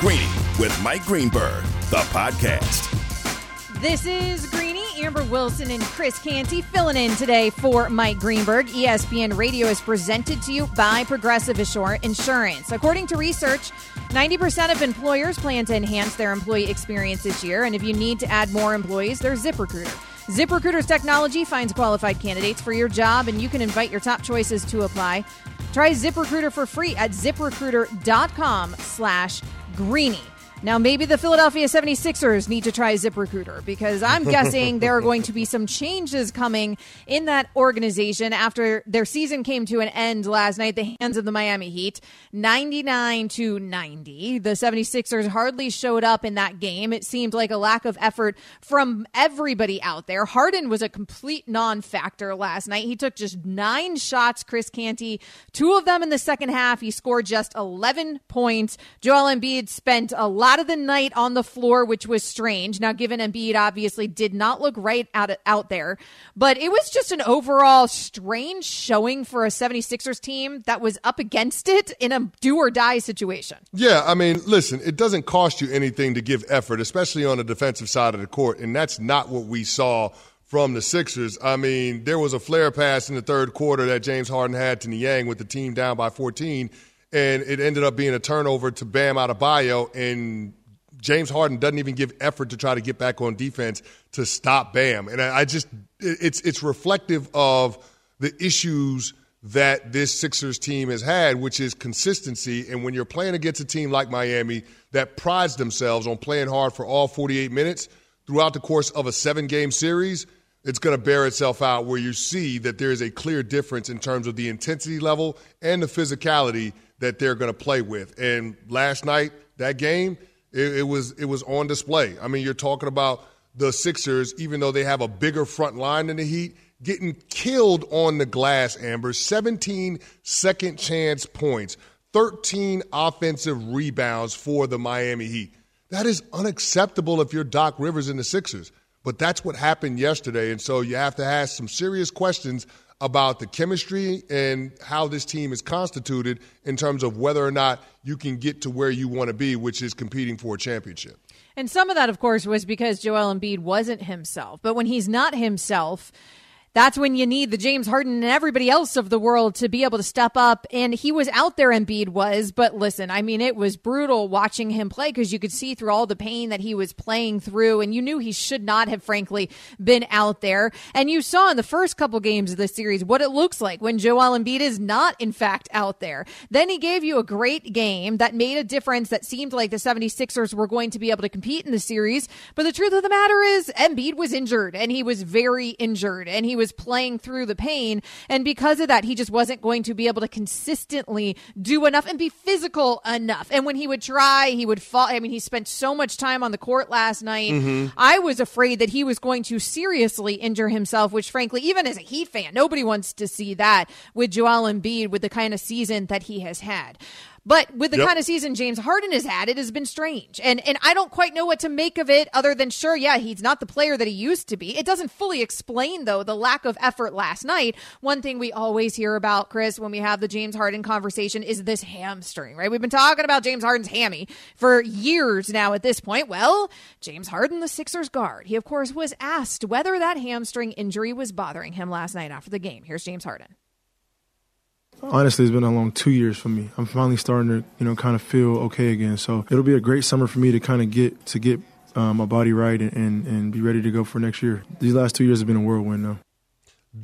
Greeny with Mike Greenberg, the podcast. This is Greeny, Amber Wilson, and Chris Canty filling in today for Mike Greenberg. ESPN Radio is presented to you by Progressive Insurance. According to research, 90% of employers plan to enhance their employee experience this year, and if you need to add more employees, there's ZipRecruiter. ZipRecruiter's technology finds qualified candidates for your job, and you can invite your top choices to apply. Try ZipRecruiter for free at ziprecruiter.com slash greeny. Now, maybe the Philadelphia 76ers need to try ZipRecruiter because I'm guessing there are going to be some changes coming in that organization after their season came to an end last night, the hands of the Miami Heat, 99 to 90. The 76ers hardly showed up in that game. It seemed like a lack of effort from everybody out there. Harden was a complete non factor last night. He took just nine shots, Chris Canty, two of them in the second half. He scored just 11 points. Joel Embiid spent a lot lot of the night on the floor, which was strange. Now, given Embiid obviously did not look right out, out there, but it was just an overall strange showing for a 76ers team that was up against it in a do or die situation. Yeah, I mean, listen, it doesn't cost you anything to give effort, especially on the defensive side of the court, and that's not what we saw from the Sixers. I mean, there was a flare pass in the third quarter that James Harden had to Niang with the team down by 14 and it ended up being a turnover to Bam Adebayo, and James Harden doesn't even give effort to try to get back on defense to stop Bam. And I, I just it's it's reflective of the issues that this Sixers team has had, which is consistency. And when you're playing against a team like Miami that prides themselves on playing hard for all 48 minutes throughout the course of a seven game series, it's going to bear itself out where you see that there is a clear difference in terms of the intensity level and the physicality that they're going to play with. And last night, that game, it, it, was it was on display. I mean, you're talking about the Sixers, even though they have a bigger front line than the Heat, getting killed on the glass. Amber, 17 second chance points, 13 offensive rebounds for the Miami Heat. That is unacceptable if you're Doc Rivers and the Sixers. But that's what happened yesterday, and so you have to ask some serious questions about the chemistry and how this team is constituted in terms of whether or not you can get to where you want to be, which is competing for a championship. And some of that, of course, was because Joel Embiid wasn't himself. But when he's not himself, that's when you need the James Harden and everybody else of the world to be able to step up. And he was out there, Embiid was. But listen, I mean, it was brutal watching him play because you could see through all the pain that he was playing through. And you knew he should not have, frankly, been out there. And you saw in the first couple games of the series what it looks like when Joel Embiid is not, in fact, out there. Then he gave you a great game that made a difference that seemed like the 76ers were going to be able to compete in the series. But the truth of the matter is, Embiid was injured and he was very injured and he was was playing through the pain. And because of that, he just wasn't going to be able to consistently do enough and be physical enough. And when he would try, he would fall. I mean, he spent so much time on the court last night. Mm-hmm. I was afraid that he was going to seriously injure himself, which frankly, even as a Heat fan, nobody wants to see that with Joel Embiid with the kind of season that he has had. But with the yep. kind of season James Harden has had, it has been strange. And and I don't quite know what to make of it other than sure, yeah, he's not the player that he used to be. It doesn't fully explain though the lack of effort last night. One thing we always hear about Chris when we have the James Harden conversation is this hamstring, right? We've been talking about James Harden's hammy for years now at this point. Well, James Harden, the Sixers guard, he of course was asked whether that hamstring injury was bothering him last night after the game. Here's James Harden. Honestly, it's been a long two years for me. I'm finally starting to, you know, kind of feel okay again. So it'll be a great summer for me to kind of get to get um, my body right and, and, and be ready to go for next year. These last two years have been a whirlwind though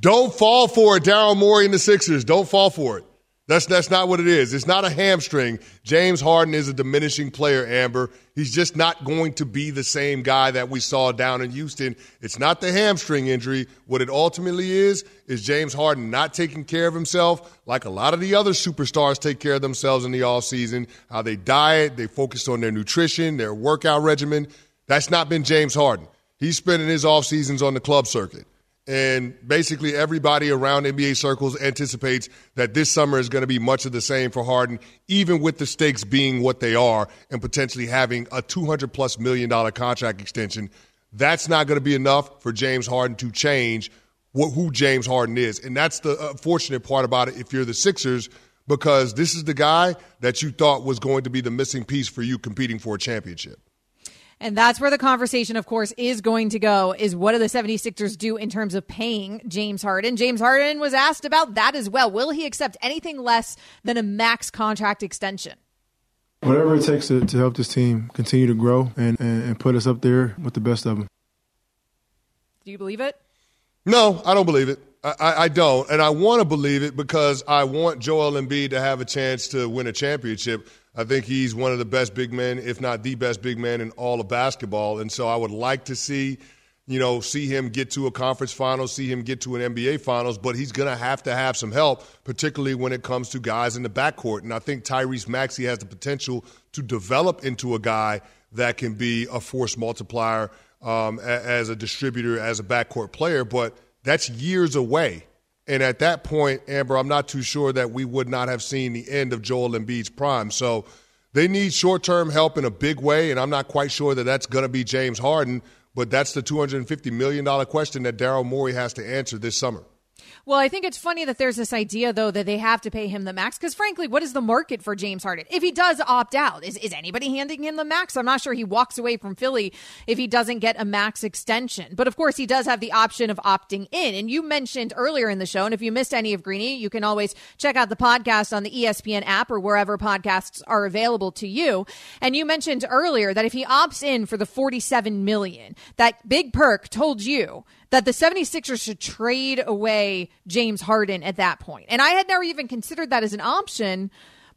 Don't fall for it, Daryl Morey and the Sixers. Don't fall for it. That's that's not what it is. It's not a hamstring. James Harden is a diminishing player, Amber. He's just not going to be the same guy that we saw down in Houston. It's not the hamstring injury. What it ultimately is is James Harden not taking care of himself like a lot of the other superstars take care of themselves in the off season. How they diet, they focus on their nutrition, their workout regimen. That's not been James Harden. He's spending his off seasons on the club circuit. And basically, everybody around NBA circles anticipates that this summer is going to be much of the same for Harden, even with the stakes being what they are and potentially having a 200 plus million dollar contract extension. That's not going to be enough for James Harden to change what, who James Harden is. And that's the uh, unfortunate part about it if you're the Sixers because this is the guy that you thought was going to be the missing piece for you competing for a championship. And that's where the conversation, of course, is going to go is what do the 76ers do in terms of paying James Harden? James Harden was asked about that as well. Will he accept anything less than a max contract extension? Whatever it takes to, to help this team continue to grow and, and, and put us up there with the best of them. Do you believe it? No, I don't believe it. I, I, don't. And I want to believe it because I want Joel Embiid to have a chance to win a championship. I think he's one of the best big men, if not the best big man in all of basketball. And so I would like to see, you know, see him get to a conference final, see him get to an NBA finals, but he's going to have to have some help, particularly when it comes to guys in the backcourt. And I think Tyrese Maxey has the potential to develop into a guy that can be a force multiplier um, as a distributor, as a backcourt player. But – that's years away. And at that point, Amber, I'm not too sure that we would not have seen the end of Joel Embiid's prime. So they need short term help in a big way, and I'm not quite sure that that's going to be James Harden, but that's the $250 million question that Daryl Morey has to answer this summer. Well, I think it's funny that there's this idea though that they have to pay him the max because frankly, what is the market for James Harden? If he does opt out, is is anybody handing him the max? I'm not sure he walks away from Philly if he doesn't get a max extension. But of course, he does have the option of opting in. And you mentioned earlier in the show, and if you missed any of Greeny, you can always check out the podcast on the ESPN app or wherever podcasts are available to you. And you mentioned earlier that if he opts in for the 47 million, that big perk told you that the 76ers should trade away James Harden at that point. And I had never even considered that as an option.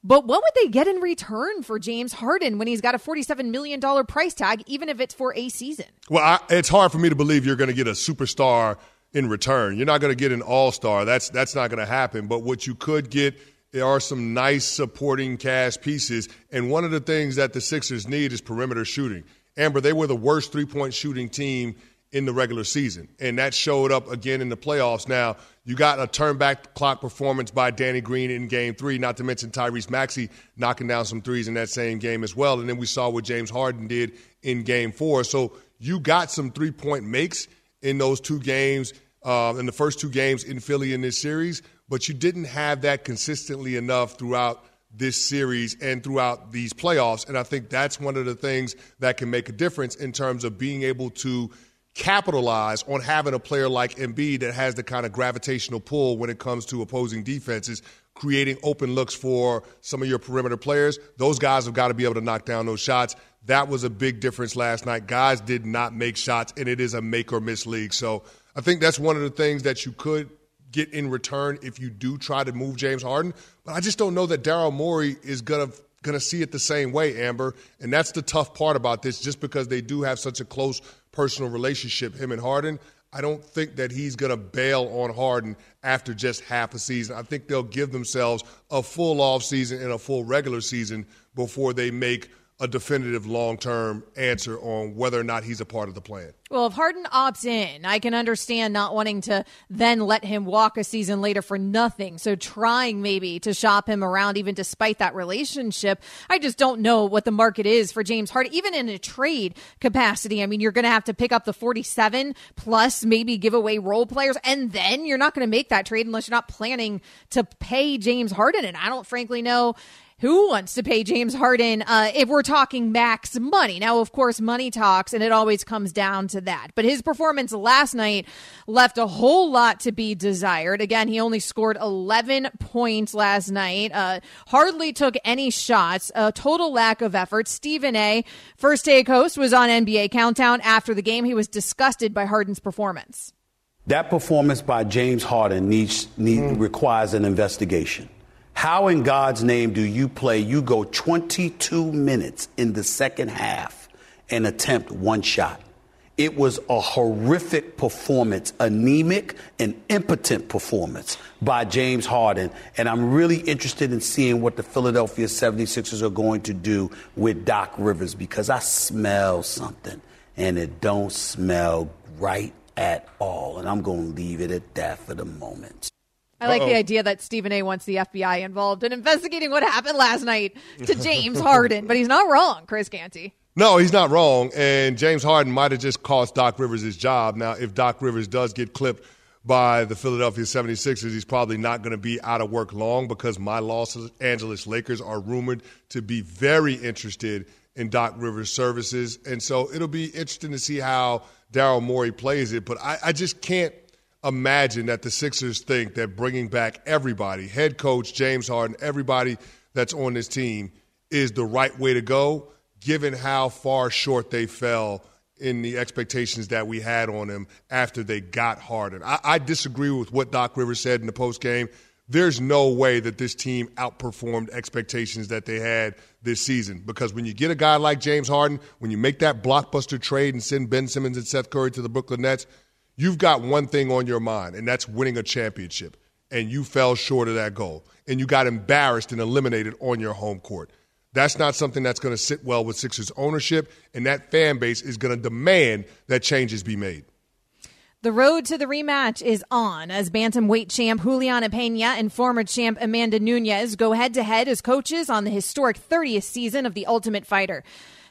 But what would they get in return for James Harden when he's got a $47 million price tag, even if it's for a season? Well, I, it's hard for me to believe you're going to get a superstar in return. You're not going to get an all star. That's, that's not going to happen. But what you could get there are some nice supporting cast pieces. And one of the things that the Sixers need is perimeter shooting. Amber, they were the worst three point shooting team in the regular season. And that showed up again in the playoffs. Now, you got a turn back clock performance by Danny Green in game three, not to mention Tyrese Maxey knocking down some threes in that same game as well. And then we saw what James Harden did in game four. So you got some three point makes in those two games, um, in the first two games in Philly in this series, but you didn't have that consistently enough throughout this series and throughout these playoffs. And I think that's one of the things that can make a difference in terms of being able to capitalize on having a player like Embiid that has the kind of gravitational pull when it comes to opposing defenses, creating open looks for some of your perimeter players. Those guys have got to be able to knock down those shots. That was a big difference last night. Guys did not make shots, and it is a make or miss league. So I think that's one of the things that you could get in return if you do try to move James Harden. But I just don't know that Daryl Morey is going to going to see it the same way, Amber. And that's the tough part about this, just because they do have such a close personal relationship, him and Harden. I don't think that he's going to bail on Harden after just half a season. I think they'll give themselves a full off season and a full regular season before they make a definitive long term answer on whether or not he's a part of the plan. Well, if Harden opts in, I can understand not wanting to then let him walk a season later for nothing. So trying maybe to shop him around even despite that relationship. I just don't know what the market is for James Harden, even in a trade capacity. I mean, you're going to have to pick up the 47 plus maybe give away role players. And then you're not going to make that trade unless you're not planning to pay James Harden. And I don't frankly know who wants to pay James Harden uh, if we're talking max money? Now, of course, money talks, and it always comes down to that. But his performance last night left a whole lot to be desired. Again, he only scored 11 points last night, uh, hardly took any shots, a total lack of effort. Stephen A., first take host, was on NBA Countdown after the game. He was disgusted by Harden's performance. That performance by James Harden needs, need, mm. requires an investigation. How in God's name do you play? You go 22 minutes in the second half and attempt one shot. It was a horrific performance, anemic and impotent performance by James Harden. And I'm really interested in seeing what the Philadelphia 76ers are going to do with Doc Rivers because I smell something and it don't smell right at all. And I'm going to leave it at that for the moment. I like Uh-oh. the idea that Stephen A wants the FBI involved in investigating what happened last night to James Harden, but he's not wrong, Chris Canty. No, he's not wrong. And James Harden might have just cost Doc Rivers his job. Now, if Doc Rivers does get clipped by the Philadelphia 76ers. He's probably not going to be out of work long because my Los Angeles Lakers are rumored to be very interested in Doc Rivers' services. And so it'll be interesting to see how Daryl Morey plays it. But I, I just can't imagine that the Sixers think that bringing back everybody, head coach, James Harden, everybody that's on this team, is the right way to go, given how far short they fell in the expectations that we had on them after they got Harden. I, I disagree with what Doc Rivers said in the post game. There's no way that this team outperformed expectations that they had this season because when you get a guy like James Harden, when you make that blockbuster trade and send Ben Simmons and Seth Curry to the Brooklyn Nets, you've got one thing on your mind, and that's winning a championship. And you fell short of that goal. And you got embarrassed and eliminated on your home court. That's not something that's going to sit well with Sixers ownership, and that fan base is going to demand that changes be made. The road to the rematch is on as bantamweight champ Julianna Peña and former champ Amanda Nunes go head to head as coaches on the historic 30th season of The Ultimate Fighter.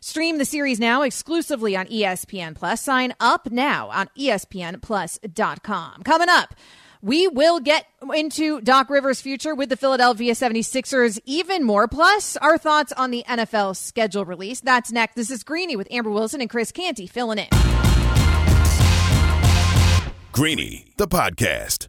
Stream the series now exclusively on ESPN Plus. Sign up now on espnplus.com. Coming up, we will get into Doc Rivers' future with the Philadelphia 76ers even more. Plus, our thoughts on the NFL schedule release. That's next. This is Greeny with Amber Wilson and Chris Canty filling in. Greeny, the podcast.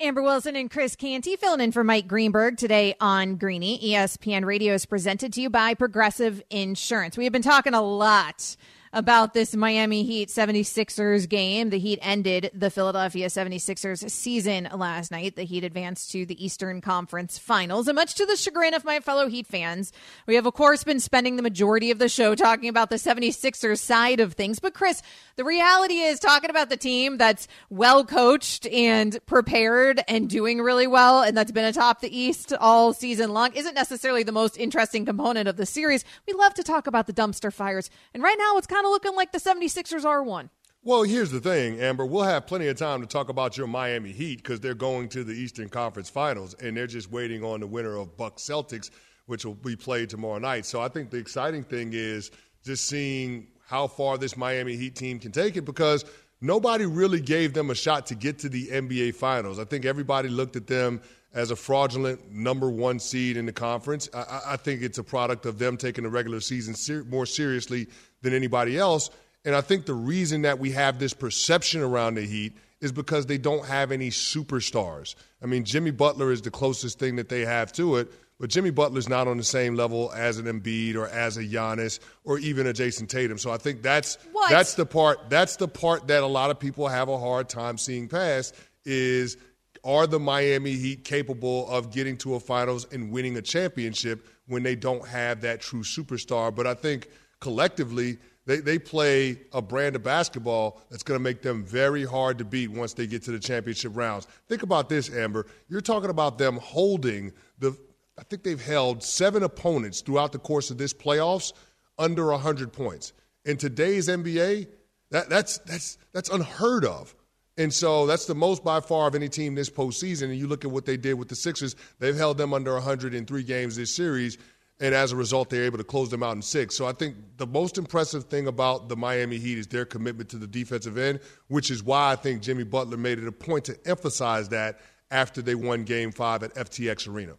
Amber Wilson and Chris Canty filling in for Mike Greenberg today on Greeny. ESPN Radio is presented to you by Progressive Insurance. We have been talking a lot about this Miami Heat 76ers game. The Heat ended the Philadelphia 76ers season last night. The Heat advanced to the Eastern Conference Finals. And much to the chagrin of my fellow Heat fans, we have, of course, been spending the majority of the show talking about the 76ers side of things. But, Chris, the reality is talking about the team that's well coached and prepared and doing really well and that's been atop the East all season long isn't necessarily the most interesting component of the series. We love to talk about the dumpster fires. And right now, it's kind of looking like the 76ers are one. Well, here's the thing, Amber. We'll have plenty of time to talk about your Miami Heat because they're going to the Eastern Conference Finals and they're just waiting on the winner of Bucks Celtics, which will be played tomorrow night. So I think the exciting thing is just seeing how far this Miami Heat team can take it because nobody really gave them a shot to get to the NBA Finals. I think everybody looked at them as a fraudulent number one seed in the conference. I, I think it's a product of them taking the regular season ser- more seriously than anybody else. And I think the reason that we have this perception around the Heat is because they don't have any superstars. I mean, Jimmy Butler is the closest thing that they have to it, but Jimmy Butler's not on the same level as an Embiid or as a Giannis or even a Jayson Tatum. So I think that's What? that's the part that's the part that a lot of people have a hard time seeing past is are the Miami Heat capable of getting to a finals and winning a championship when they don't have that true superstar? But I think collectively they, they play a brand of basketball that's going to make them very hard to beat once they get to the championship rounds. Think about this, Amber. You're talking about them holding the, I think they've held seven opponents throughout the course of this playoffs under 100 points. In today's NBA, that, that's, that's, that's unheard of. And so that's the most by far of any team this postseason. And you look at what they did with the Sixers, they've held them under 100 in three games this series. And as a result, they're able to close them out in six. So I think the most impressive thing about the Miami Heat is their commitment to the defensive end, which is why I think Jimmy Butler made it a point to emphasize that after they won game five at FTX Arena.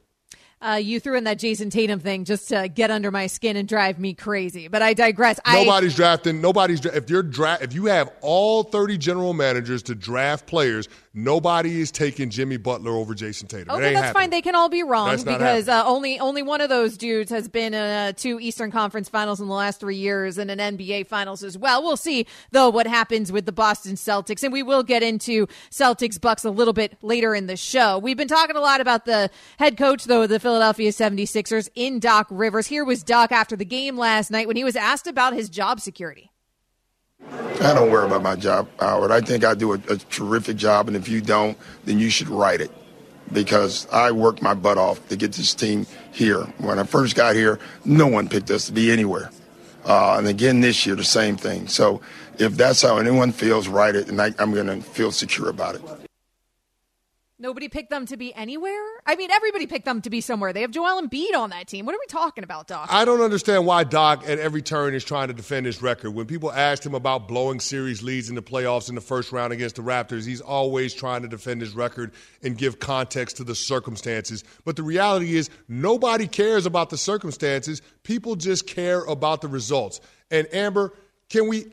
Uh, you threw in that Jayson Tatum thing just to get under my skin and drive me crazy. But I digress. I, Nobody's drafting. Nobody's dra- if you're dra- if you have all 30 general managers to draft players, Nobody is taking Jimmy Butler over Jayson Tatum. Okay, that's happening. fine. They can all be wrong That's because uh, only only one of those dudes has been in uh, two Eastern Conference Finals in the last three years and an NBA Finals as well. We'll see though what happens with the Boston Celtics, and we will get into Celtics Bucks a little bit later in the show. We've been talking a lot about the head coach though of the Philadelphia 76ers in Doc Rivers. Here was Doc after the game last night when he was asked about his job security. I don't worry about my job, Howard. I think I do a, a, terrific job, and if you don't, then you should write it because I worked my butt off to get this team here. When I first got here, no one picked us to be anywhere. Uh, and again this year, the same thing. So if that's how anyone feels, write it, and I, I'm going to feel secure about it. Nobody picked them to be anywhere? I mean, everybody picked them to be somewhere. They have Joel Embiid on that team. What are we talking about, Doc? I don't understand why Doc at every turn is trying to defend his record. When people asked him about blowing series leads in the playoffs in the first round against the Raptors, he's always trying to defend his record and give context to the circumstances. But the reality is, nobody cares about the circumstances. People just care about the results. And Amber, can we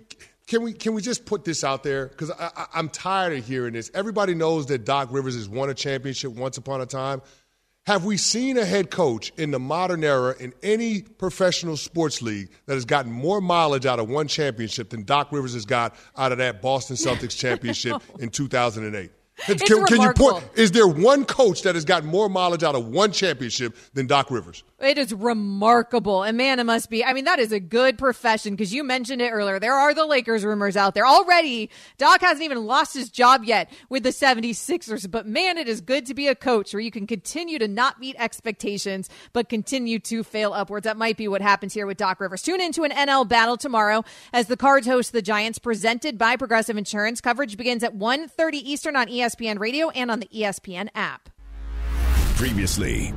can we can we just put this out there? Because I'm tired of hearing this. Everybody knows that Doc Rivers has won a championship once upon a time. Have we seen a head coach in the modern era in any professional sports league that has gotten more mileage out of one championship than Doc Rivers has got out of that Boston Celtics championship in 2008? It's can, can you point? Is there one coach that has gotten more mileage out of one championship than Doc Rivers? It is remarkable. And man, it must be. I mean, that is a good profession because you mentioned it earlier. There are the Lakers rumors out there already. Doc hasn't even lost his job yet with the 76ers. But man, it is good to be a coach where you can continue to not meet expectations, but continue to fail upwards. That might be what happens here with Doc Rivers. Tune into an NL battle tomorrow as the Cards host the Giants presented by Progressive Insurance. Coverage begins at 1.30 Eastern on ESPN Radio and on the ESPN app. Previously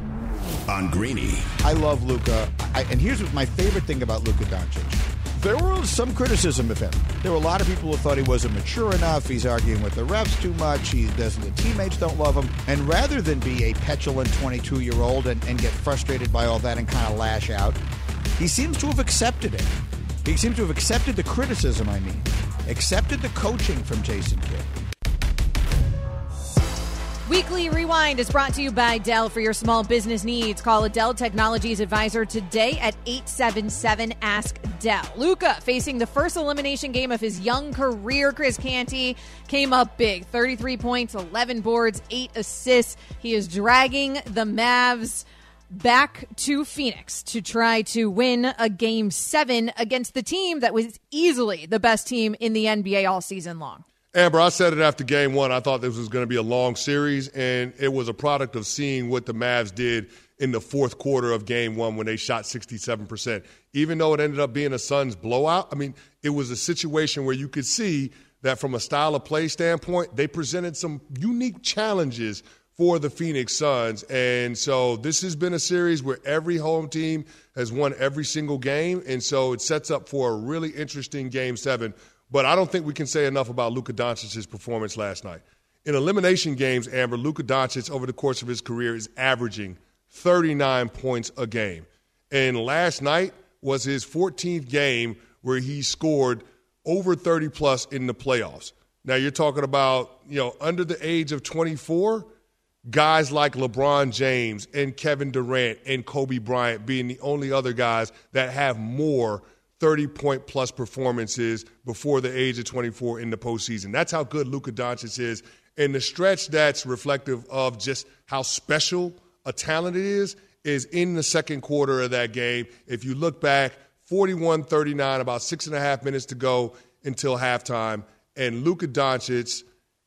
on Greeny. I love Luka, and here's what my favorite thing about Luka Doncic. There was some criticism of him. There were a lot of people who thought he wasn't mature enough. He's arguing with the refs too much. He doesn't. The teammates don't love him. And rather than be a petulant 22 year old and, and get frustrated by all that and kind of lash out, he seems to have accepted it. He seems to have accepted the criticism. I mean, accepted the coaching from Jason Kidd. Weekly Rewind is brought to you by Dell for your small business needs. Call a Dell Technologies advisor today at 877 Ask Dell. Luka facing the first elimination game of his young career. Chris Canty came up big 33 points, 11 boards, 8 assists. He is dragging the Mavs back to Phoenix to try to win a game seven against the team that was easily the best team in the NBA all season long. Amber, I said it after game one. I thought this was going to be a long series, and it was a product of seeing what the Mavs did in the fourth quarter of game one when they shot 67%. Even though it ended up being a Suns blowout, I mean, it was a situation where you could see that from a style of play standpoint, they presented some unique challenges for the Phoenix Suns. And so this has been a series where every home team has won every single game, and so it sets up for a really interesting game seven. But I don't think we can say enough about Luka Doncic's performance last night. In elimination games, Amber, Luka Doncic over the course of his career is averaging 39 points a game. And last night was his 14th game where he scored over 30 plus in the playoffs. Now you're talking about, you know, under the age of 24, guys like LeBron James and Kevin Durant and Kobe Bryant being the only other guys that have more 30 point plus performances before the age of 24 in the postseason. That's how good Luka Doncic is. And the stretch that's reflective of just how special a talent it is is in the second quarter of that game. If you look back, 41 39, about six and a half minutes to go until halftime. And Luka Doncic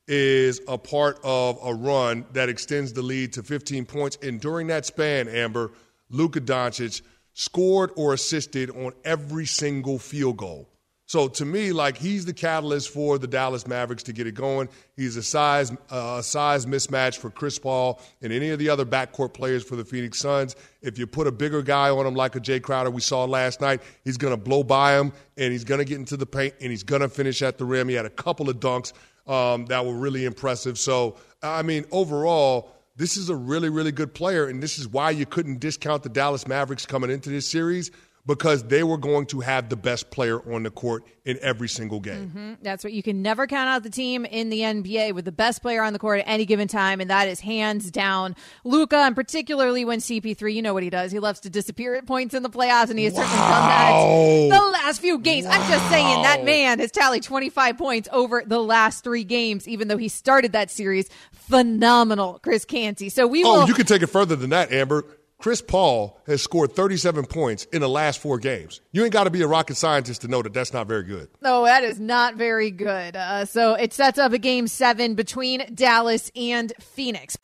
is a part of a run that extends the lead to 15 points. And during that span, Amber, Luka Doncic scored or assisted on every single field goal. So to me, like he's the catalyst for the Dallas Mavericks to get it going. He's a size uh, size mismatch for Chris Paul and any of the other backcourt players for the Phoenix Suns. If you put a bigger guy on him like a Jae Crowder we saw last night, he's going to blow by him and he's going to get into the paint and he's going to finish at the rim. He had a couple of dunks um, that were really impressive. So I mean, overall this is a really, really good player, and this is why you couldn't discount the Dallas Mavericks coming into this series. Because they were going to have the best player on the court in every single game. Mm-hmm. That's what you can never count out the team in the NBA with the best player on the court at any given time, and that is hands down Luka, And particularly when CP3, you know what he does. He loves to disappear at points in the playoffs, and he has wow. certainly done that the last few games. Wow. I'm just saying that man has tallied 25 points over the last three games, even though he started that series. Phenomenal, Chris Canty. So we oh, will. you can take it further than that, Amber. Chris Paul has scored 37 points in the last four games. You ain't got to be a rocket scientist to know that that's not very good. No, that is not very good. Uh, so it sets up a game seven between Dallas and Phoenix.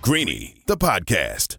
Greeny, the podcast.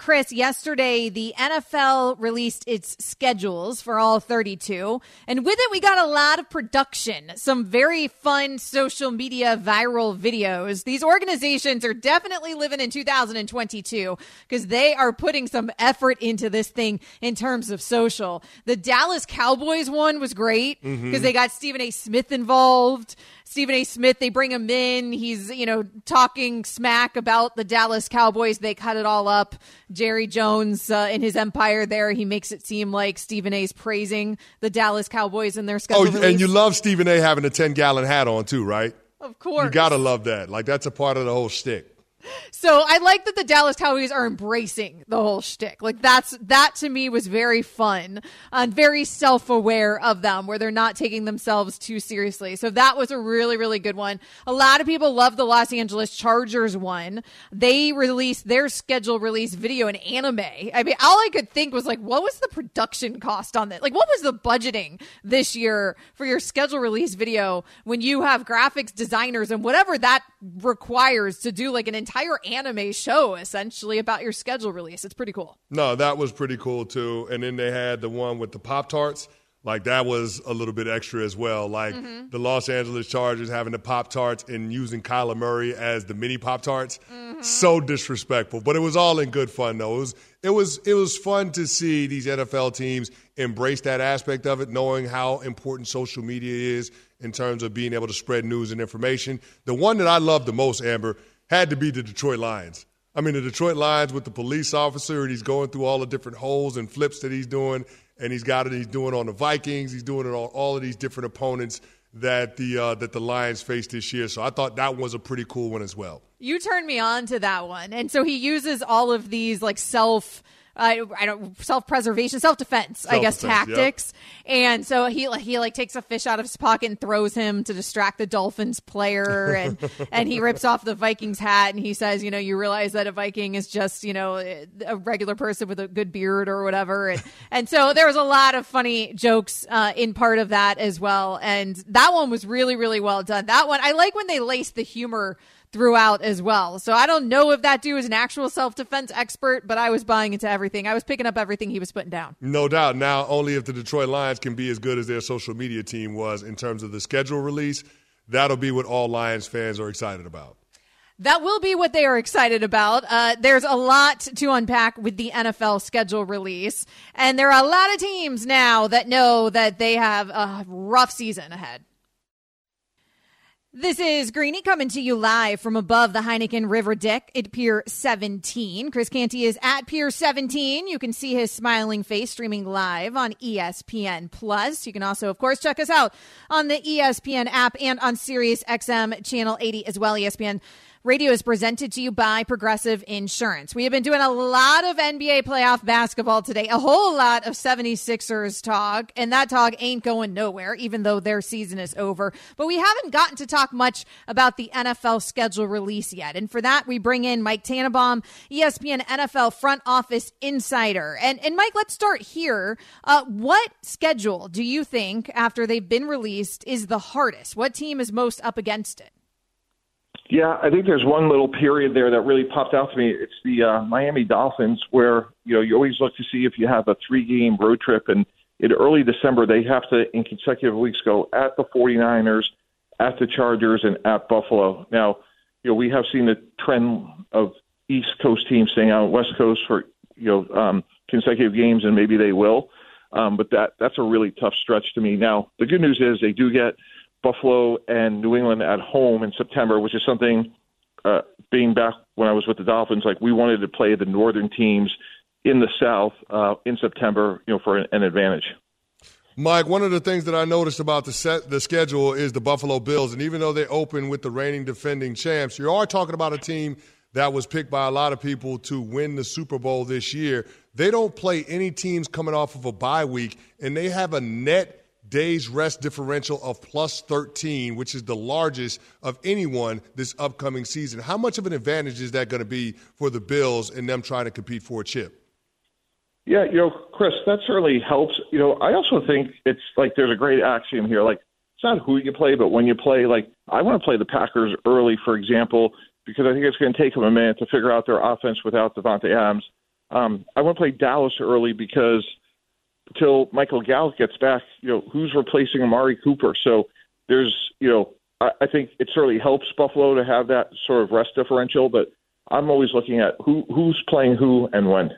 Chris, yesterday the NFL released its schedules for all 32, and with it we got a lot of production, some very fun social media viral videos. These organizations are definitely living in 2022 because they are putting some effort into this thing in terms of social. The Dallas Cowboys one was great because mm-hmm. they got Stephen A. Smith involved. Stephen A. Smith, they bring him in. He's, you know, talking smack about the Dallas Cowboys. They cut it all up. Jerry Jones uh, in his empire there, he makes it seem like Stephen A.'s praising the Dallas Cowboys in their schedule. Oh, release. and you love Stephen A. having a 10 gallon hat on, too, right? Of course. You got to love that. Like, that's a part of the whole stick. So I like that the Dallas Cowboys are embracing the whole shtick. Like that's that to me was very fun and very self aware of them, where they're not taking themselves too seriously. So that was a really really good one. A lot of people love the Los Angeles Chargers one. They released their schedule release video in anime. I mean, all I could think was like, what was the production cost on that? Like, what was the budgeting this year for your schedule release video when you have graphics designers and whatever that requires to do like an entire entire anime show essentially about your schedule release. It's pretty cool. No, that was pretty cool too. And then they had the one with the Pop Tarts. Like that was a little bit extra as well. Like mm-hmm. the Los Angeles Chargers having the Pop Tarts and using Kyler Murray as the mini Pop Tarts. Mm-hmm. So disrespectful. But it was all in good fun though. It was it was it was fun to see these NFL teams embrace that aspect of it, knowing how important social media is in terms of being able to spread news and information. The one that I love the most, Amber, had to be the Detroit Lions. I mean, the Detroit Lions with the police officer, and he's going through all the different holes and flips that he's doing, and he's got it. He's doing it on the Vikings. He's doing it on all of these different opponents that the uh, that the Lions faced this year. So I thought that was a pretty cool one as well. You turned me on to that one, and so he uses all of these like self uh, I don't self preservation, self defense, I guess tactics. Yep. And so he he like takes a fish out of his pocket and throws him to distract the Dolphins player, and and he rips off the Vikings hat and he says, you know, you realize that a Viking is just you know a regular person with a good beard or whatever, and and so there was a lot of funny jokes uh, in part of that as well, and that one was really really well done. That one I like when they lace the humor throughout as well. So I don't know if that dude is an actual self defense expert, but I was buying into everything. I was picking up everything he was putting down. No doubt. Now, only if the Detroit Lions can be as good as their social media team was in terms of the schedule release, that'll be what all Lions fans are excited about. That will be what they are excited about. Uh, there's a lot to unpack with the NFL schedule release. And there are a lot of teams now that know that they have a rough season ahead. This is Greeny coming to you live from above the Heineken River deck at Pier 17. Chris Canty is at Pier 17. You can see his smiling face streaming live on ESPN Plus. You can also, of course, check us out on the ESPN app and on Sirius XM channel 80 as well. ESPN Radio is presented to you by Progressive Insurance. We have been doing a lot of NBA playoff basketball today, a whole lot of 76ers talk, and that talk ain't going nowhere, even though their season is over. But we haven't gotten to talk much about the NFL schedule release yet. And for that, we bring in Mike Tannenbaum, ESPN NFL front office insider. And, and Mike, let's start here. Uh, what schedule do you think, after they've been released, is the hardest? What team is most up against it? Yeah, I think there's one little period there that really popped out to me. It's the uh, Miami Dolphins, where you know you always look to see if you have a three-game road trip, and in early December they have to, in consecutive weeks, go at the 49ers, at the Chargers, and at Buffalo. Now, you know we have seen the trend of East Coast teams staying out West Coast for you know um, consecutive games, and maybe they will. Um, but that that's a really tough stretch to me. Now, the good news is they do get Buffalo and New England at home in September, which is something uh, being back when I was with the Dolphins, like we wanted to play the northern teams in the South uh, in September, you know, for an, an advantage. Mike, one of the things that I noticed about the set, the schedule is the Buffalo Bills, and even though they open with the reigning defending champs, you are talking about a team that was picked by a lot of people to win the Super Bowl this year. They don't play any teams coming off of a bye week, and they have a net days rest differential of plus 13, which is the largest of anyone this upcoming season. How much of an advantage is that going to be for the Bills and them trying to compete for a chip? Yeah, you know, Chris, that certainly helps. You know, I also think it's like there's a great axiom here. Like, it's not who you play, but when you play. Like, I want to play the Packers early, for example, because I think it's going to take them a minute to figure out their offense without Davante Adams. Um, I want to play Dallas early because – till Michael Gallup gets back, you know, who's replacing Amari Cooper? So there's, you know, I, I think it certainly helps Buffalo to have that sort of rest differential, but I'm always looking at who who's playing who and when.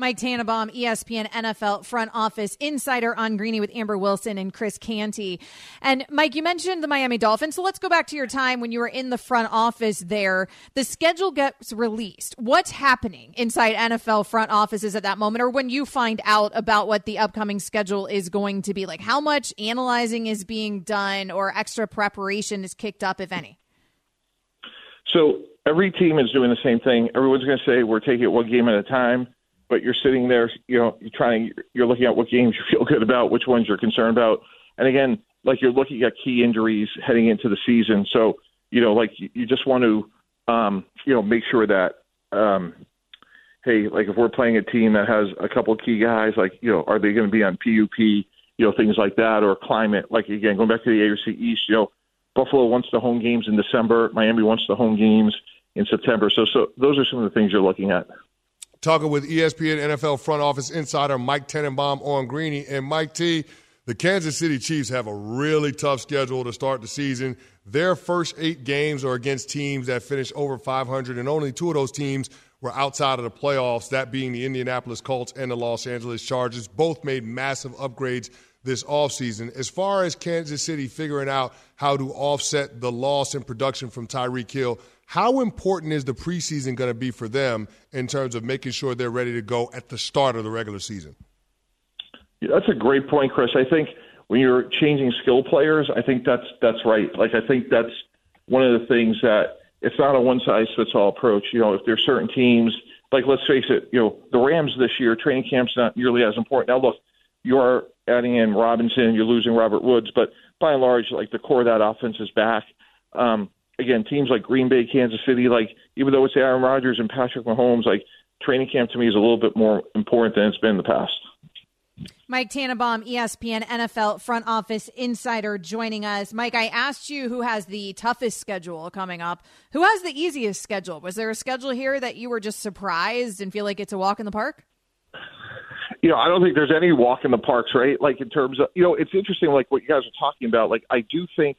Mike Tannenbaum, ESPN NFL front office insider on Greeny with Amber Wilson and Chris Canty. And Mike, you mentioned the Miami Dolphins. So let's go back to your time when you were in the front office there. The schedule gets released. What's happening inside NFL front offices at that moment or when you find out about what the upcoming schedule is going to be? Like how much analyzing is being done or extra preparation is kicked up, if any? So every team is doing the same thing. Everyone's going to say we're taking it one game at a time but you're sitting there, you know, you're trying, you're looking at what games you feel good about, which ones you're concerned about, and again, like you're looking at key injuries heading into the season. So, you know, like you just want to, um, you know, make sure that, um, hey, like if we're playing a team that has a couple key guys, like you know, are they going to be on PUP, you know, things like that, or climate? Like again, going back to the AFC East, you know, Buffalo wants the home games in December, Miami wants the home games in September. So, so those are some of the things you're looking at talking with ESPN NFL front office insider Mike Tannenbaum on Greeny. And Mike T, the Kansas City Chiefs have a really tough schedule to start the season. Their first eight games are against teams that finished over 500, and only two of those teams were outside of the playoffs, that being the Indianapolis Colts and the Los Angeles Chargers. Both made massive upgrades this offseason. As far as Kansas City figuring out how to offset the loss in production from Tyreek Hill, how important is the preseason going to be for them in terms of making sure they're ready to go at the start of the regular season? Yeah, that's a great point, Chris. I think when you're changing skill players, I think that's that's right. Like I think that's one of the things that it's not a one size fits all approach. You know, if there's certain teams, like let's face it, you know, the Rams this year training camp's not nearly as important. Now look, you are adding in Robinson, you're losing Robert Woods, but by and large, like the core of that offense is back. Um, again, teams like Green Bay, Kansas City, like even though it's Aaron Rodgers and Patrick Mahomes, like training camp to me is a little bit more important than it's been in the past. Mike Tannenbaum, ESPN NFL front office insider, joining us. Mike, I asked you who has the toughest schedule coming up. Who has the easiest schedule? Was there a schedule here that you were just surprised and feel like it's a walk in the park? You know, I don't think there's any walk in the parks, right? Like in terms of, you know, it's interesting, like what you guys are talking about. Like I do think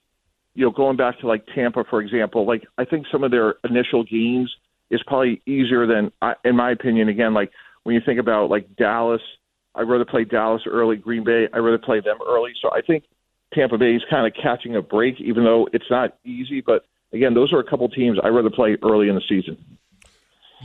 you know, going back to like Tampa, for example, like I think some of their initial games is probably easier than, in my opinion, again, like when you think about like Dallas, I'd rather play Dallas early, Green Bay, I'd rather play them early. So I think Tampa Bay is kind of catching a break, even though it's not easy. But again, those are a couple teams I'd rather play early in the season.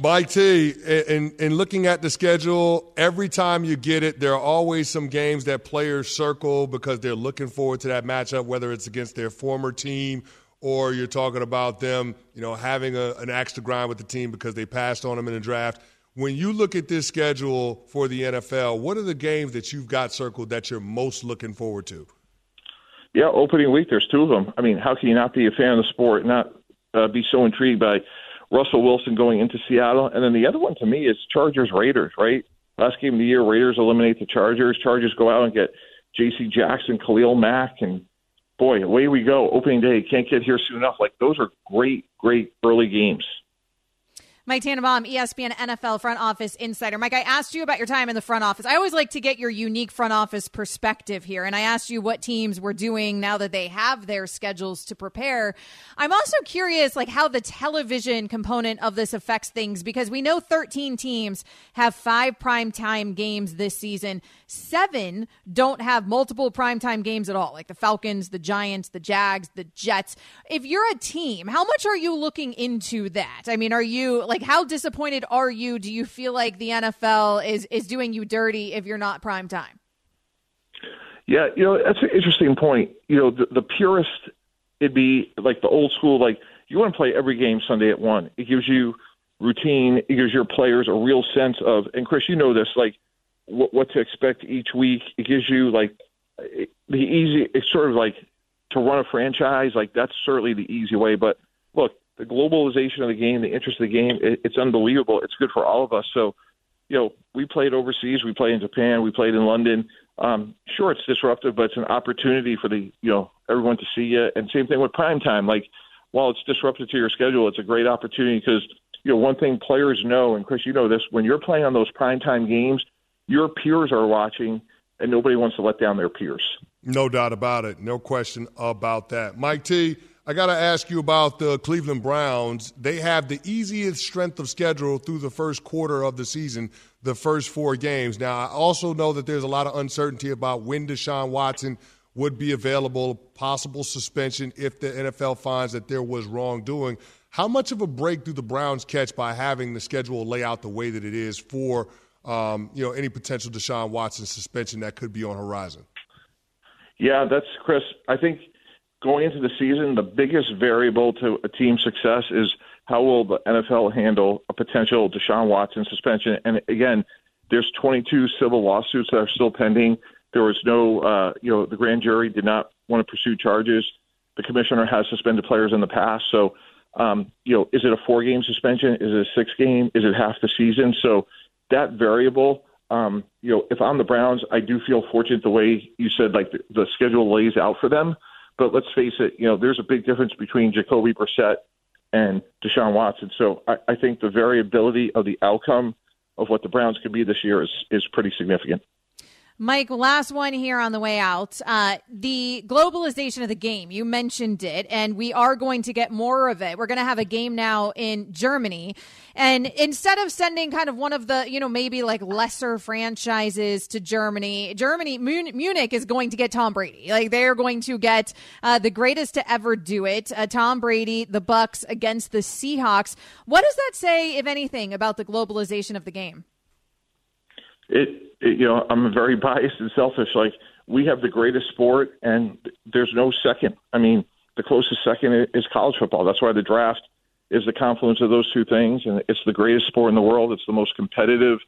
Mike T, in, in looking at the schedule, every time you get it, there are always some games that players circle because they're looking forward to that matchup, whether it's against their former team or you're talking about them, you know, having a, an axe to grind with the team because they passed on them in the draft. When you look at this schedule for the NFL, what are the games that you've got circled that you're most looking forward to? Yeah, opening week, there's two of them. I mean, how can you not be a fan of the sport not uh, be so intrigued by Russell Wilson going into Seattle? And then the other one to me is Chargers Raiders, right? Last game of the year, Raiders eliminate the Chargers. Chargers go out and get J.C. Jackson, Khalil Mack, and boy, away we go. Opening day, can't get here soon enough. Like those are great, great early games. Mike Tannenbaum, ESPN NFL front office insider. Mike, I asked you about your time in the front office. I always like to get your unique front office perspective here. And I asked you what teams were doing now that they have their schedules to prepare. I'm also curious, like, how the television component of this affects things because we know 13 teams have five primetime games this season. Seven don't have multiple primetime games at all, like the Falcons, the Giants, the Jags, the Jets. If you're a team, how much are you looking into that? I mean, are you like how disappointed are you? Do you feel like the NFL is is doing you dirty if you're not prime time? Yeah, you know that's an interesting point. You know, the, the purest it'd be like the old school, like you want to play every game Sunday at one. It gives you routine. It gives your players a real sense of. And Chris, you know this, like what, what to expect each week. It gives you like the easy. It's sort of like to run a franchise. Like that's certainly the easy way. But look, the globalization of the game, the interest of the game, it, it's unbelievable. It's good for all of us. So, you know, we played overseas, we played in Japan, we played in London. Um, sure, it's disruptive, but it's an opportunity for the you know everyone to see you. And same thing with prime time. Like, while it's disruptive to your schedule, it's a great opportunity because you know one thing players know, and Chris, you know this, when you're playing on those prime time games, your peers are watching, and nobody wants to let down their peers. No doubt about it. No question about that. Mike T. I got to ask you about the Cleveland Browns. They have the easiest strength of schedule through the first quarter of the season, the first four games. Now, I also know that there's a lot of uncertainty about when Deshaun Watson would be available, possible suspension if the NFL finds that there was wrongdoing. How much of a break do the Browns catch by having the schedule lay out the way that it is for um, you know any potential Deshaun Watson suspension that could be on horizon? Yeah, that's Chris. I think going into the season, the biggest variable to a team's success is how will the NFL handle a potential Deshaun Watson suspension. And again, there's 22 civil lawsuits that are still pending. There was no, uh, you know, the grand jury did not want to pursue charges. The commissioner has suspended players in the past. So, um, you know, is it a four game suspension? Is it a six game? Is it half the season? So that variable, um, you know, if I'm the Browns, I do feel fortunate the way you said, like the, the schedule lays out for them. But let's face it, you know, there's a big difference between Jacoby Brissett and Deshaun Watson. So I, I think the variability of the outcome of what the Browns could be this year is is pretty significant. Mike, last one here on the way out. Uh, the globalization of the game, you mentioned it, and we are going to get more of it. We're going to have a game now in Germany. And instead of sending kind of one of the, you know, maybe like lesser franchises to Germany, Germany, Munich is going to get Tom Brady. Like they are going to get uh, the greatest to ever do it. Uh, Tom Brady, the Bucs against the Seahawks. What does that say, if anything, about the globalization of the game? It you know, I'm very biased and selfish. Like we have the greatest sport, and there's no second. I mean, the closest second is college football. That's why the draft is the confluence of those two things, and it's the greatest sport in the world. It's the most competitive.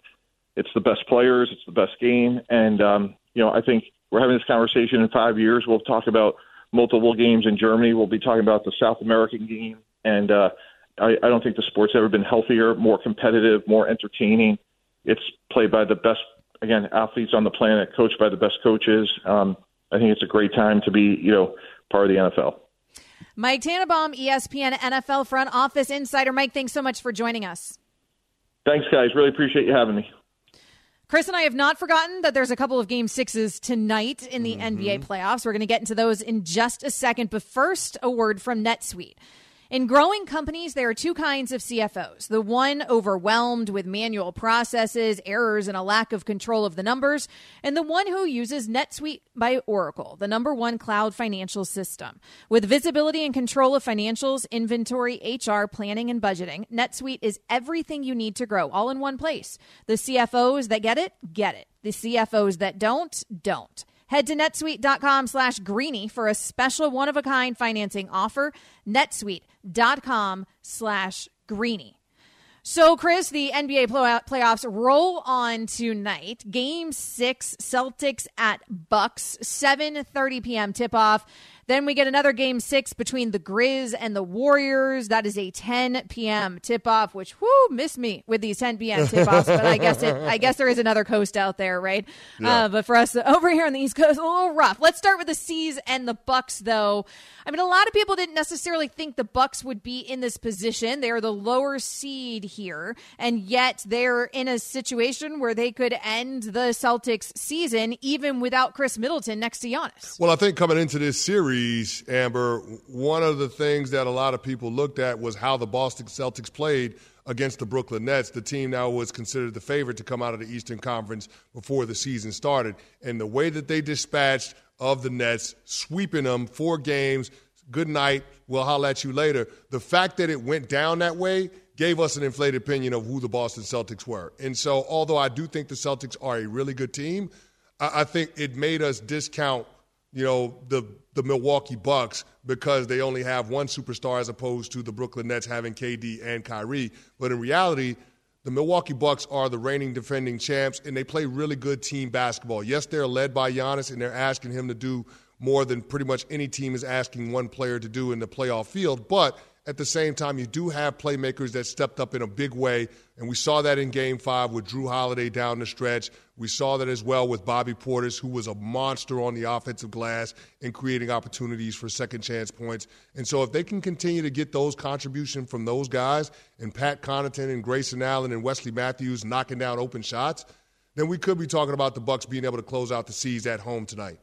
It's the best players. It's the best game, and um, you know, I think we're having this conversation in five years. We'll talk about multiple games in Germany. We'll be talking about the South American game, and uh, I, I don't think the sport's ever been healthier, more competitive, more entertaining. It's played by the best again, athletes on the planet, coached by the best coaches. Um, I think it's a great time to be, you know, part of the NFL. Mike Tannenbaum, ESPN NFL front office insider. Mike, thanks so much for joining us. Thanks, guys. Really appreciate you having me. Chris and I have not forgotten that there's a couple of game sixes tonight in the mm-hmm. NBA playoffs. We're going to get into those in just a second. But first, a word from NetSuite. In growing companies, there are two kinds of CFOs the one overwhelmed with manual processes, errors, and a lack of control of the numbers, and the one who uses NetSuite by Oracle, the number one cloud financial system. With visibility and control of financials, inventory, HR, planning, and budgeting, NetSuite is everything you need to grow all in one place. The CFOs that get it, get it. The CFOs that don't, don't. Head to netsuite.com slash greeny for a special one of a kind financing offer. netsuite.com slash greeny. So, Chris, the NBA playoffs roll on tonight. Game six, Celtics at Bucks, 7.30 p.m. tip-off. Then we get another game six between the Grizz and the Warriors. That is a 10 p.m. tip off, which whoo, miss me with these 10 p.m. tip offs. but I guess it, I guess there is another coast out there, right? Yeah. Uh, but for us over here on the East Coast, a little rough. Let's start with the C's and the Bucks, though. I mean, a lot of people didn't necessarily think the Bucks would be in this position. They are the lower seed here, and yet they're in a situation where they could end the Celtics season even without Khris Middleton next to Giannis. Well, I think coming into this series series, Amber, one of the things that a lot of people looked at was how the Boston Celtics played against the Brooklyn Nets. The team now was considered the favorite to come out of the Eastern Conference before the season started. And the way that they dispatched of the Nets, sweeping them four games, good night, we'll holler at you later. The fact that it went down that way gave us an inflated opinion of who the Boston Celtics were. And so, although I do think the Celtics are a really good team, I think it made us discount, you know, the the Milwaukee Bucks because they only have one superstar as opposed to the Brooklyn Nets having KD and Kyrie. But in reality, the Milwaukee Bucks are the reigning defending champs, and they play really good team basketball. Yes, they're led by Giannis, and they're asking him to do more than pretty much any team is asking one player to do in the playoff field. But at the same time, you do have playmakers that stepped up in a big way, and we saw that in Game Five with Jrue Holiday down the stretch. We saw that as well with Bobby Portis, who was a monster on the offensive glass and creating opportunities for second chance points. And so, if they can continue to get those contributions from those guys, and Pat Connaughton and Grayson Allen and Wesley Matthews knocking down open shots, then we could be talking about the Bucks being able to close out the C's at home tonight.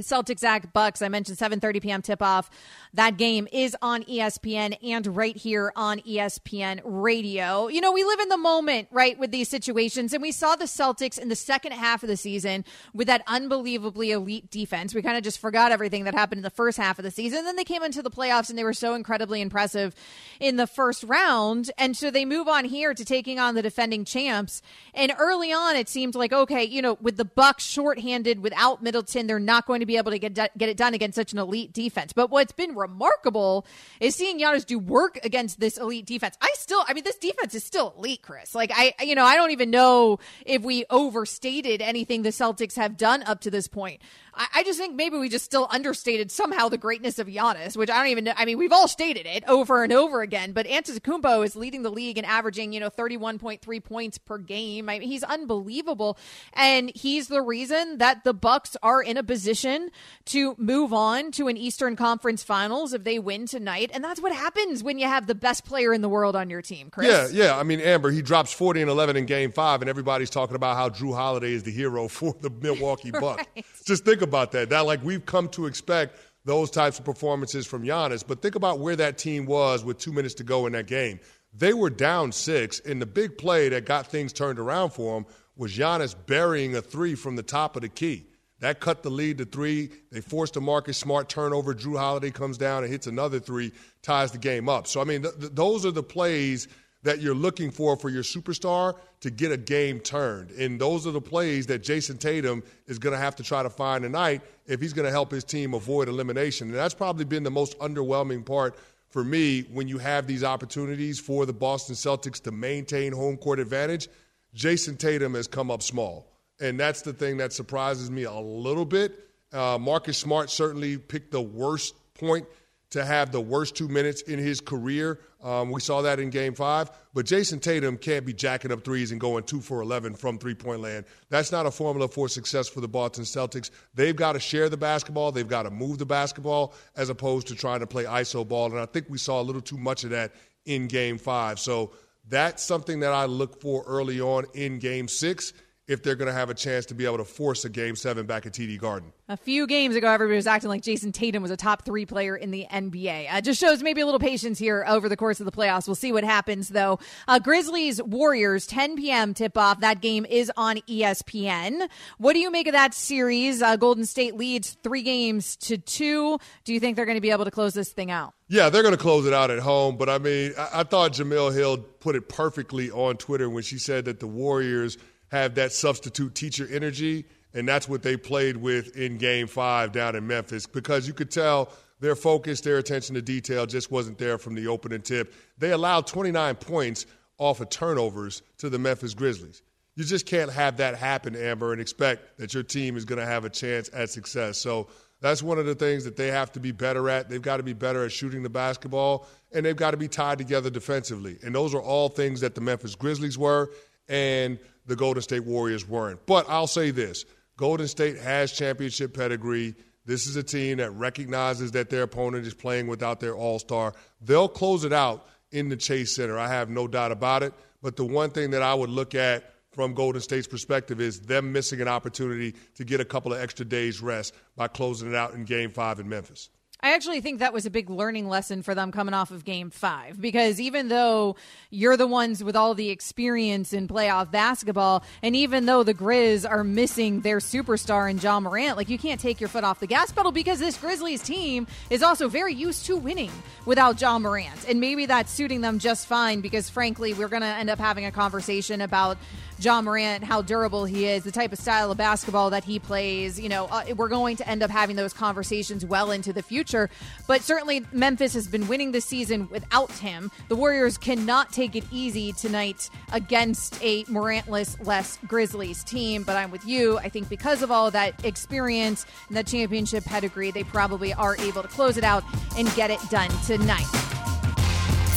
Celtics at Bucks. I mentioned 7:30 p.m. tip off. That game is on ESPN and right here on ESPN Radio. You know, we live in the moment, right, with these situations, and we saw the Celtics in the second half of the season with that unbelievably elite defense. We kind of just forgot everything that happened in the first half of the season. Then they came into the playoffs and they were so incredibly impressive in the first round, and so they move on here to taking on the defending champs. And early on, it seemed like okay, you know, with the Bucks shorthanded without Middleton, they're not going to be able to get get it done against such an elite defense. But what's been remarkable is seeing Giannis do work against this elite defense. I still, I mean, this defense is still elite, Chris. Like I, you know, I don't even know if we overstated anything the Celtics have done up to this point. I, I just think maybe we just still understated somehow the greatness of Giannis, which I don't even know. I mean, we've all stated it over and over again, but Antetokounmpo is leading the league and averaging, you know, 31.3 points per game. I mean, he's unbelievable. And he's the reason that the Bucks are in a position to move on to an Eastern Conference Finals if they win tonight. And that's what happens when you have the best player in the world on your team, Chris. Yeah, yeah. I mean, Amber, he drops 40 and 11 in game five, and everybody's talking about how Jrue Holiday is the hero for the Milwaukee Bucks. right. Just think about that. That, like, we've come to expect those types of performances from Giannis. But think about where that team was with two minutes to go in that game. They were down six, and the big play that got things turned around for them was Giannis burying a three from the top of the key. That cut the lead to three. They forced a Marcus Smart turnover. Jrue Holiday comes down and hits another three, ties the game up. So, I mean, th- th- those are the plays that you're looking for for your superstar to get a game turned. And those are the plays that Jayson Tatum is going to have to try to find tonight if he's going to help his team avoid elimination. And that's probably been the most underwhelming part for me when you have these opportunities for the Boston Celtics to maintain home court advantage. Jayson Tatum has come up small. And that's the thing that surprises me a little bit. Uh, Marcus Smart certainly picked the worst point to have the worst two minutes in his career. Um, we saw that in game five. But Jayson Tatum can't be jacking up threes and going two for 11 from three point land. That's not a formula for success for the Boston Celtics. They've got to share the basketball, they've got to move the basketball as opposed to trying to play ISO ball. And I think we saw a little too much of that in game five. So that's something that I look for early on in game six if they're going to have a chance to be able to force a game seven back at TD Garden. A few games ago, everybody was acting like Jayson Tatum was a top three player in the NBA. Uh, just shows maybe a little patience here over the course of the playoffs. We'll see what happens, though. Uh, Grizzlies Warriors, 10 p.m. tip off. That game is on ESPN. What do you make of that series? Uh, Golden State leads three games to two. Do you think they're going to be able to close this thing out? Yeah, they're going to close it out at home. But I mean, I, I thought Jemele Hill put it perfectly on Twitter when she said that the Warriors have that substitute teacher energy And that's what they played with in game five down in Memphis because you could tell their focus, their attention to detail just wasn't there from the opening tip. They allowed 29 points off of turnovers to the Memphis Grizzlies. You just can't have that happen, Amber, and expect that your team is going to have a chance at success. So that's one of the things that they have to be better at. They've got to be better at shooting the basketball, and they've got to be tied together defensively. And those are all things that the Memphis Grizzlies were and the Golden State Warriors weren't. But I'll say this Golden State has championship pedigree. This is a team that recognizes that their opponent is playing without their all star. They'll close it out in the Chase Center. I have no doubt about it. But the one thing that I would look at from Golden State's perspective is them missing an opportunity to get a couple of extra days rest by closing it out in game five in Memphis. I actually think that was a big learning lesson for them coming off of game five because even though you're the ones with all the experience in playoff basketball, and even though the Grizz are missing their superstar in John Morant, like you can't take your foot off the gas pedal because this Grizzlies team is also very used to winning without John Morant. And maybe that's suiting them just fine because, frankly, we're going to end up having a conversation about Ja Morant, how durable he is, the type of style of basketball that he plays. You know, uh, we're going to end up having those conversations well into the future. But certainly, Memphis has been winning this season without him. The Warriors cannot take it easy tonight against a Morantless less Grizzlies team. But I'm with you. I think because of all that experience and that championship pedigree, they probably are able to close it out and get it done tonight.